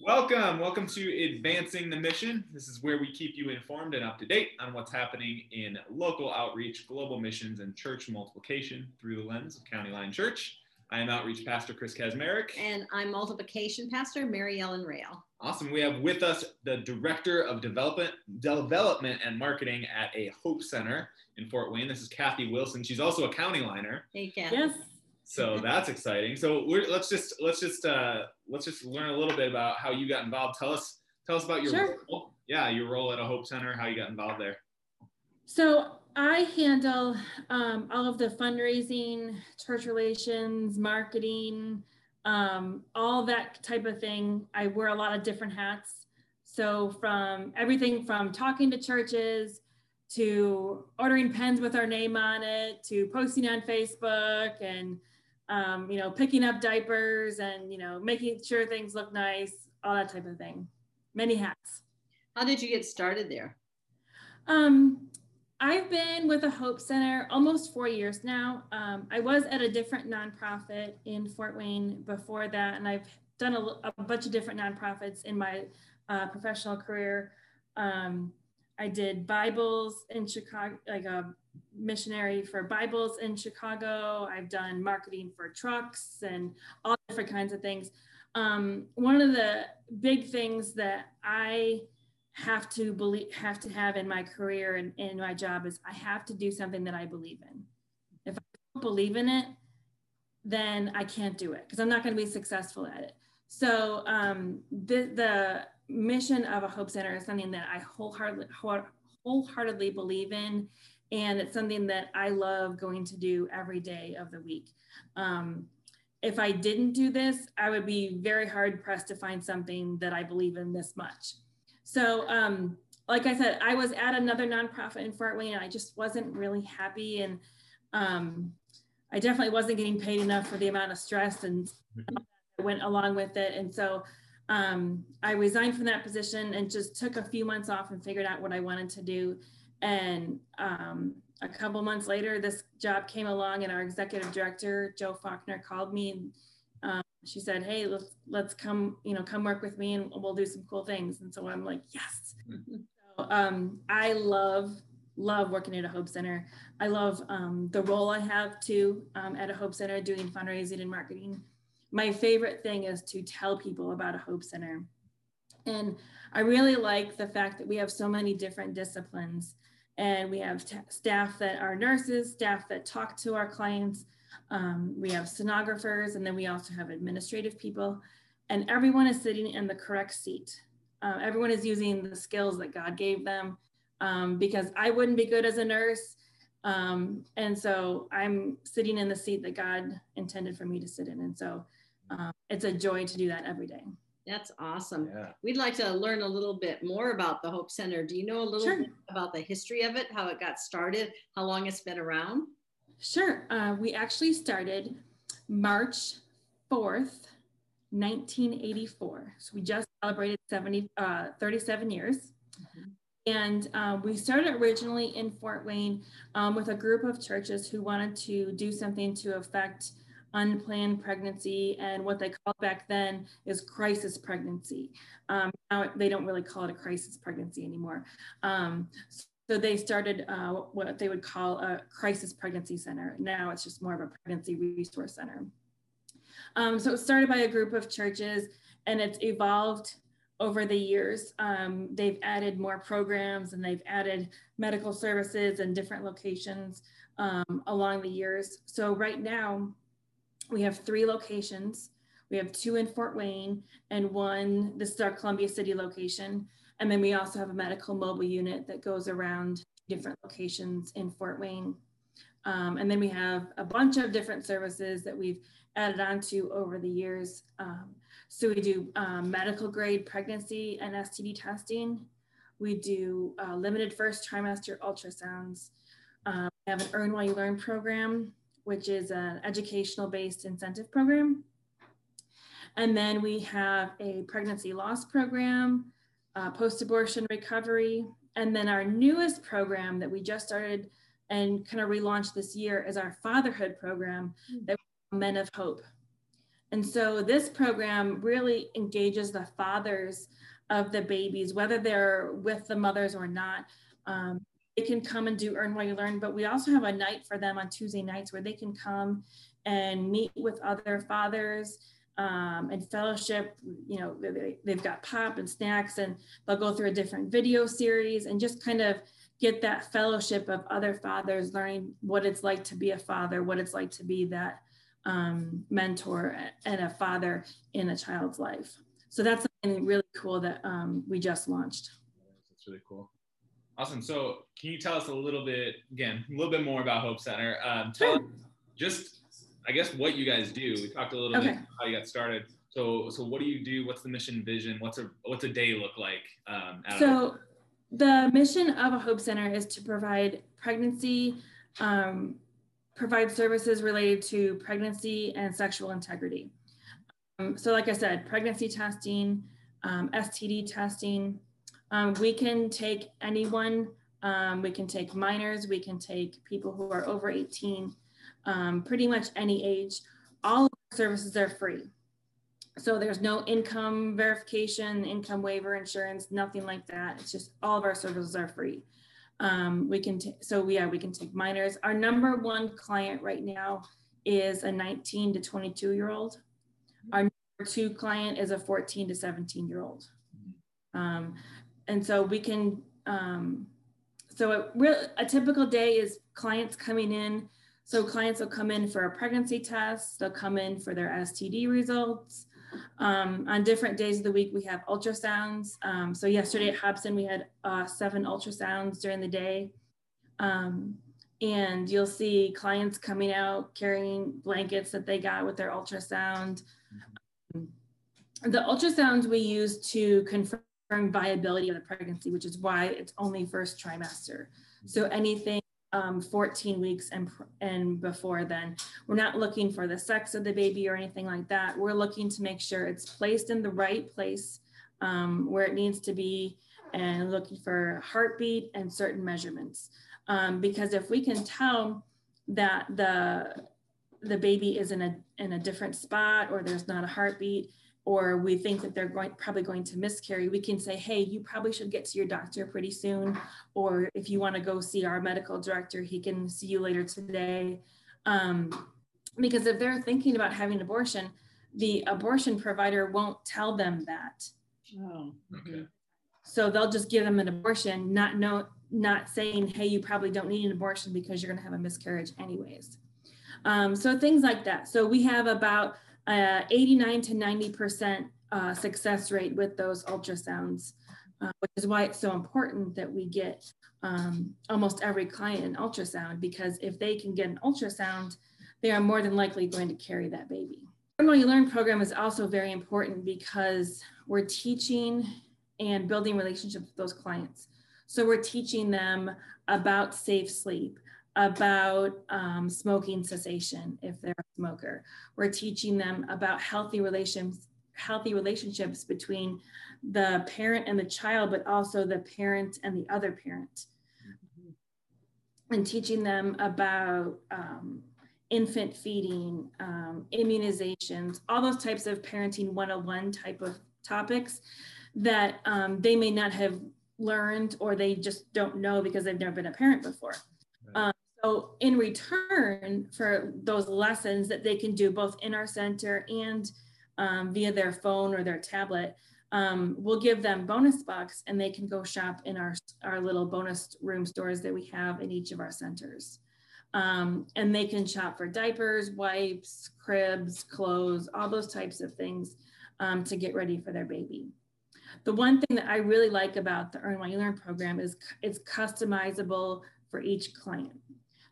Welcome. Welcome to Advancing the Mission. This is where we keep you informed and up to date on what's happening in local outreach, global missions, and church multiplication through the lens of County Line Church. I am Outreach Pastor Chris Kazmarek. And I'm Multiplication Pastor Mary Ellen Rail. Awesome. We have with us the Director of Development, Development and Marketing at a Hope Center in Fort Wayne. This is Cathy Wilson. She's also a county liner. Hey, Cathy. Yes. So that's exciting. So we're, let's just let's just uh, let's just learn a little bit about how you got involved. Tell us tell us about your Sure. role. Yeah, your role at a Hope Center, how you got involved there. So I handle um, all of the fundraising, church relations, marketing, um, all that type of thing. I wear a lot of different hats. So from everything from talking to churches to ordering pens with our name on it to posting on Facebook and um, you know picking up diapers and you know making sure things look nice, all that type of thing. Many hats. How did you get started there? Um, I've been with the Hope Center almost four years now. Um, I was at a different nonprofit in Fort Wayne before that, and I've done a, a bunch of different nonprofits in my uh, professional career. Um, I did Bibles in Chicago, like a missionary for Bibles in Chicago. I've done marketing for trucks and all different kinds of things. Um, one of the big things that I have to believe have to have in my career and in my job is I have to do something that I believe in. If I don't believe in it, then I can't do it because I'm not going to be successful at it. So um, the the mission of a Hope Center is something that I wholeheartedly wholeheartedly believe in, and it's something that I love going to do every day of the week. Um, if I didn't do this, I would be very hard pressed to find something that I believe in this much. So, um, like I said, I was at another nonprofit in Fort Wayne and I just wasn't really happy. And um, I definitely wasn't getting paid enough for the amount of stress and went along with it. And so um, I resigned from that position and just took a few months off and figured out what I wanted to do. And um, a couple months later, this job came along, and our executive director, Joe Faulkner, called me and um, she said, "Hey, let's let's come, you know, come work with me, and we'll do some cool things." And so I'm like, "Yes!" so, um, I love love working at a Hope Center. I love um, the role I have too um, at a Hope Center, doing fundraising and marketing. My favorite thing is to tell people about a Hope Center, and I really like the fact that we have so many different disciplines, and we have staff that are nurses, staff that talk to our clients. Um, we have sonographers, and then we also have administrative people, and everyone is sitting in the correct seat. Uh, everyone is using the skills that God gave them um, because I wouldn't be good as a nurse. Um, and so I'm sitting in the seat that God intended for me to sit in. And so um, it's a joy to do that every day. That's awesome. Yeah. We'd like to learn a little bit more about the Hope Center. Do you know a little Sure. bit about the history of it, how it got started, how long it's been around? Sure. Uh, we actually started March 4th, 1984. So we just celebrated 70, uh, 37 years. And uh, we started originally in Fort Wayne um, with a group of churches who wanted to do something to affect unplanned pregnancy and what they called back then is crisis pregnancy. Um, now they don't really call it a crisis pregnancy anymore. Um, so they started uh, what they would call a crisis pregnancy center. Now it's just more of a pregnancy resource center. Um, so it started by a group of churches and it's evolved over the years. Um, they've added more programs and they've added medical services in different locations um, along the years. So right now we have three locations. We have two in Fort Wayne and one, this is our Columbia City location. And then we also have a medical mobile unit that goes around different locations in Fort Wayne. Um, and then we have a bunch of different services that we've added on to over the years. Um, so we do um, medical grade pregnancy and STD testing. We do uh, limited first trimester ultrasounds. Um, we have an Earn While You Learn program, which is an educational based incentive program. And then we have a pregnancy loss program, uh, post abortion recovery. And then our newest program that we just started and kind of relaunched this year is our fatherhood program that we call Men of Hope. And so this program really engages the fathers of the babies, whether they're with the mothers or not. Um, they can come and do Earn While You Learn, but we also have a night for them on Tuesday nights where they can come and meet with other fathers um, and fellowship. You know, they, they've got pop and snacks, and they'll go through a different video series and just kind of get that fellowship of other fathers, learning what it's like to be a father, what it's like to be that um, mentor and a father in a child's life. So that's something really cool that um, we just launched. That's really cool. Awesome. So can you tell us a little bit, again, a little bit more about Hope Center? Um, tell sure. just, I guess, what you guys do. We talked a little okay. bit how you got started. So, so what do you do? What's the mission vision? What's a what's a day look like? Um, so, the mission of a Hope Center is to provide pregnancy, um, provide services related to pregnancy and sexual integrity. Um, so like I said, pregnancy testing, um, STD testing, um, we can take anyone, um, we can take minors, we can take people who are over 18, um, pretty much any age. All of our services are free. So there's no income verification, income waiver insurance, nothing like that. It's just all of our services are free. Um, we can, t- so yeah, we can take minors. Our number one client right now is a 19 to 22 year old. Our number two client is a 14 to 17 year old. Um, and so we can, um, so a, real, a typical day is clients coming in. So clients will come in for a pregnancy test, they'll come in for their STD results, um, on different days of the week, we have ultrasounds. Um, so yesterday at Hobson, we had uh, seven ultrasounds during the day. Um, and you'll see clients coming out carrying blankets that they got with their ultrasound. Mm-hmm. The ultrasounds we use to confirm viability of the pregnancy, which is why it's only first trimester. So anything um, 14 weeks and, and before then. We're not looking for the sex of the baby or anything like that. We're looking to make sure it's placed in the right place um, where it needs to be and looking for heartbeat and certain measurements. Um, because if we can tell that the, the baby is in a, in a different spot or there's not a heartbeat, or we think that they're going, probably going to miscarry, we can say, hey, you probably should get to your doctor pretty soon. Or if you want to go see our medical director, he can see you later today. Um, because if they're thinking about having an abortion, the abortion provider won't tell them that. Oh, okay. So they'll just give them an abortion, not know, not saying, hey, you probably don't need an abortion because you're going to have a miscarriage anyways. Um, so things like that. So we have about uh, 89 to 90% uh, success rate with those ultrasounds, uh, which is why it's so important that we get um, almost every client an ultrasound because if they can get an ultrasound, they are more than likely going to carry that baby. The While Learn program is also very important because we're teaching and building relationships with those clients. So we're teaching them about safe sleep, about um, smoking cessation if they're a smoker. We're teaching them about healthy relations, healthy relationships between the parent and the child, but also the parent and the other parent. And teaching them about um, infant feeding, um, immunizations, all those types of parenting 101 type of topics that um, they may not have learned or they just don't know because they've never been a parent before. So in return for those lessons that they can do both in our center and um, via their phone or their tablet, um, we'll give them bonus bucks and they can go shop in our, our little bonus room stores that we have in each of our centers. Um, and they can shop for diapers, wipes, cribs, clothes, all those types of things um, to get ready for their baby. The one thing that I really like about the Earn While You Learn program is it's customizable for each client.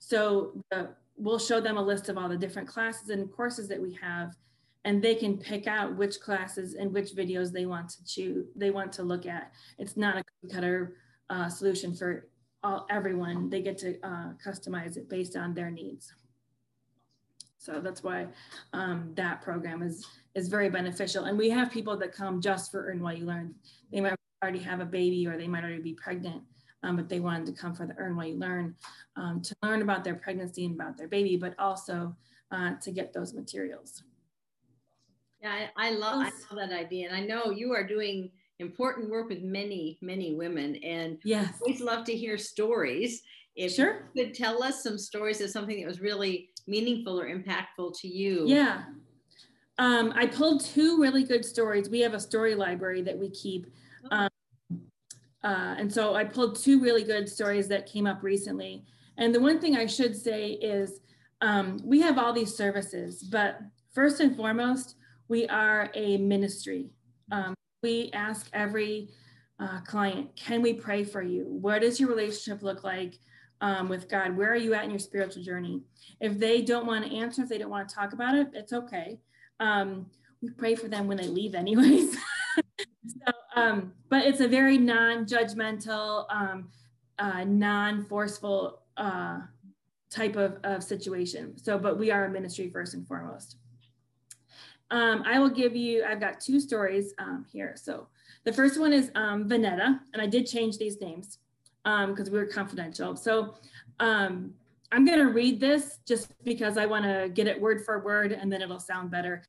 So the, we'll show them a list of all the different classes and courses that we have, and they can pick out which classes and which videos they want to choose, they want to look at. It's not a cutter uh, solution for all, everyone. They get to uh, customize it based on their needs. So that's why um, that program is is very beneficial. And we have people that come just for Earn While You Learn. They might already have a baby or they might already be pregnant um, but they wanted to come for the Earn While You Learn um, to learn about their pregnancy and about their baby, but also uh, to get those materials. Yeah, I, I love I love that idea, and I know you are doing important work with many many women, and yes, always love to hear stories. If sure. you could tell us some stories of something that was really meaningful or impactful to you. Yeah. Um, I pulled two really good stories. We have a story library that we keep. Uh, and so I pulled two really good stories that came up recently. And the one thing I should say is um, we have all these services, but first and foremost, we are a ministry. Um, we ask every uh, client, can we pray for you? What does your relationship look like um, with God? Where are you at in your spiritual journey? If they don't want to answer, if they don't want to talk about it, it's okay. Um, we pray for them when they leave, anyways. so, um, but it's a very non-judgmental, um, uh, non-forceful uh, type of, of situation. So, but we are a ministry first and foremost. Um, I will give you, I've got two stories um, here. So the first one is um, Vanetta, and I did change these names because um, we were confidential. So um, I'm going to read this just because I want to get it word for word and then it'll sound better.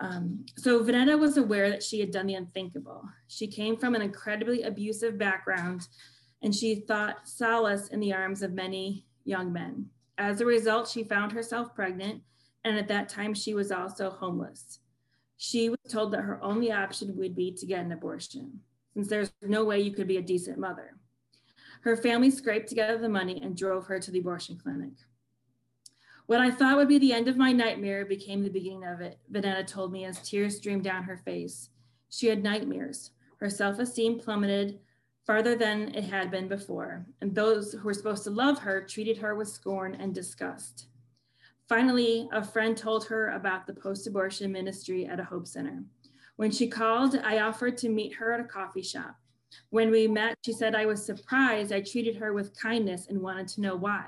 Um, so Vanetta was aware that she had done the unthinkable. She came from an incredibly abusive background and she thought solace in the arms of many young men. As a result, she found herself pregnant and at that time she was also homeless. She was told that her only option would be to get an abortion since there's no way you could be a decent mother. Her family scraped together the money and drove her to the abortion clinic. What I thought would be the end of my nightmare became the beginning of it, Vanetta told me as tears streamed down her face. She had nightmares. Her self esteem plummeted farther than it had been before, and those who were supposed to love her treated her with scorn and disgust. Finally, a friend told her about the post abortion ministry at a Hope Center. When she called, I offered to meet her at a coffee shop. When we met, she said I was surprised I treated her with kindness and wanted to know why.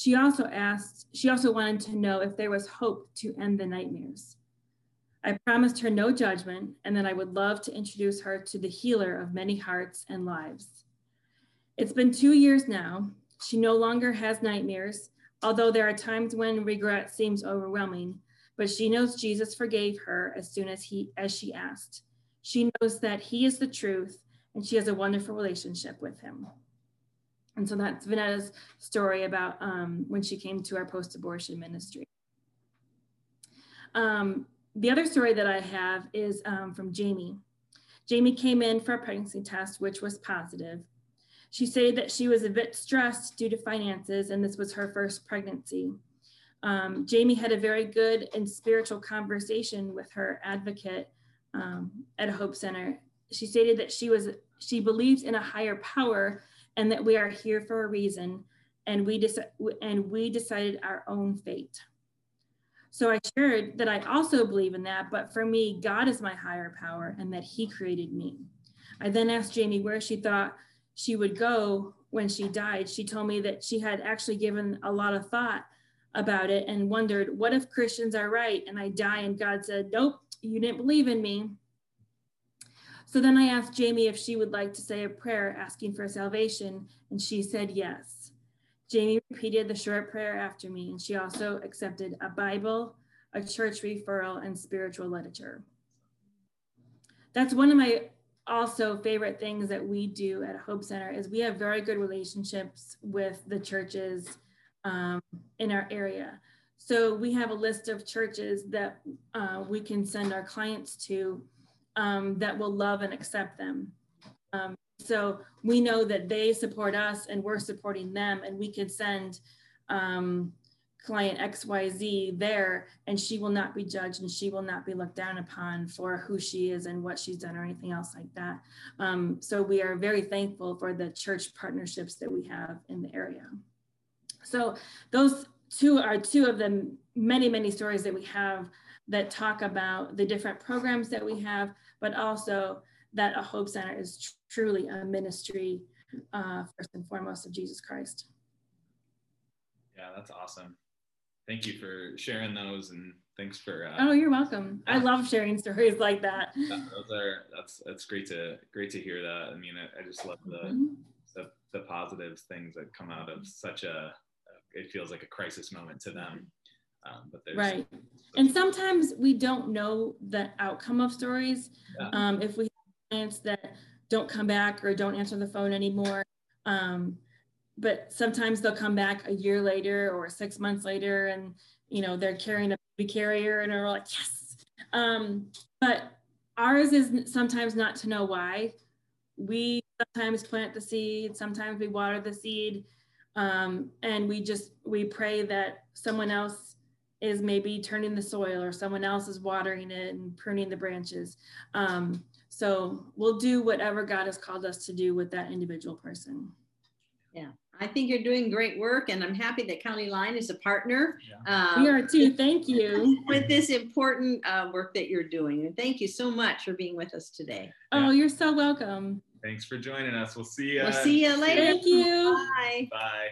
She also asked, she also wanted to know if there was hope to end the nightmares. I promised her no judgment and that I would love to introduce her to the healer of many hearts and lives. It's been two years now. She no longer has nightmares, although there are times when regret seems overwhelming, but she knows Jesus forgave her as soon as he as she asked. She knows that he is the truth and she has a wonderful relationship with him. And so that's Vanetta's story about um, when she came to our post abortion ministry. Um, the other story that I have is um, from Jamie. Jamie came in for a pregnancy test, which was positive. She said that she was a bit stressed due to finances, and this was her first pregnancy. Um, Jamie had a very good and spiritual conversation with her advocate um, at a Hope Center. She stated that she was she believes in a higher power and that we are here for a reason and we, deci- and we decided our own fate. So I shared that I also believe in that, but for me, God is my higher power and that He created me. I then asked Jamie where she thought she would go when she died. She told me that she had actually given a lot of thought about it and wondered, what if Christians are right and I die and God said, nope, you didn't believe in me. So then I asked Jamie if she would like to say a prayer asking for salvation, and she said yes. Jamie repeated the short prayer after me, and she also accepted a Bible, a church referral, and spiritual literature. That's one of my also favorite things that we do at Hope Center is we have very good relationships with the churches um, in our area. So we have a list of churches that uh, we can send our clients to um, that will love and accept them. Um, so we know that they support us and we're supporting them, and we could send um, client XYZ there, and she will not be judged and she will not be looked down upon for who she is and what she's done or anything else like that. Um, so we are very thankful for the church partnerships that we have in the area. So those two are two of the many, many stories that we have that talk about the different programs that we have, but also that a Hope Center is tr truly a ministry, uh, first and foremost, of Jesus Christ. Yeah, that's awesome. Thank you for sharing those, and thanks for. Uh, oh, you're welcome. I love sharing stories like that. Those are that's that's great to great to hear that. I mean, I, I just love the, mm -hmm. the the positive things that come out of such a. It feels like a crisis moment to them Um, but there's Right. And sometimes we don't know the outcome of stories. Yeah. Um, if we have clients that don't come back or don't answer the phone anymore. Um, but sometimes they'll come back a year later or six months later and, you know, they're carrying a baby carrier and are like, yes. Um, but ours is sometimes not to know why. We sometimes plant the seed, sometimes we water the seed. Um, and we just, we pray that someone else is maybe turning the soil or someone else is watering it and pruning the branches. Um, so we'll do whatever God has called us to do with that individual person. Yeah, I think you're doing great work and I'm happy that County Line is a partner. We um, are too. Thank you. With this important uh, work that you're doing. And thank you so much for being with us today. Oh, you're so welcome. Thanks for joining us. We'll see you. We'll see you later. Thank you. Bye. Bye.